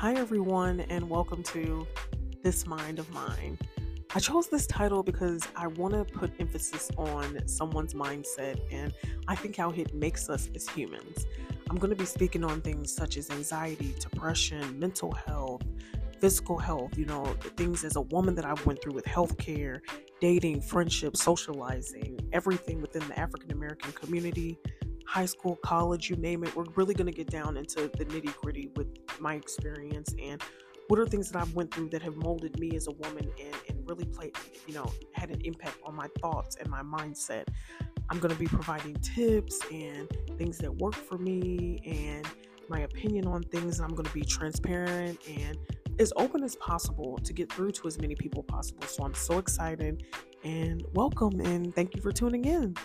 Hi, everyone, and welcome to This Mind of Mine. I chose this title because I want to put emphasis on someone's mindset and I think how it makes us as humans. I'm going to be speaking on things such as anxiety, depression, mental health, physical health, you know, things as a woman that I went through with healthcare, dating, friendship, socializing, everything within the African American community, high school, college, you name it. We're really going to get down into the nitty gritty with my experience and what are things that I've went through that have molded me as a woman and, and really played, you know, had an impact on my thoughts and my mindset. I'm going to be providing tips and things that work for me and my opinion on things. And I'm going to be transparent and as open as possible to get through to as many people possible. So I'm so excited and welcome and thank you for tuning in.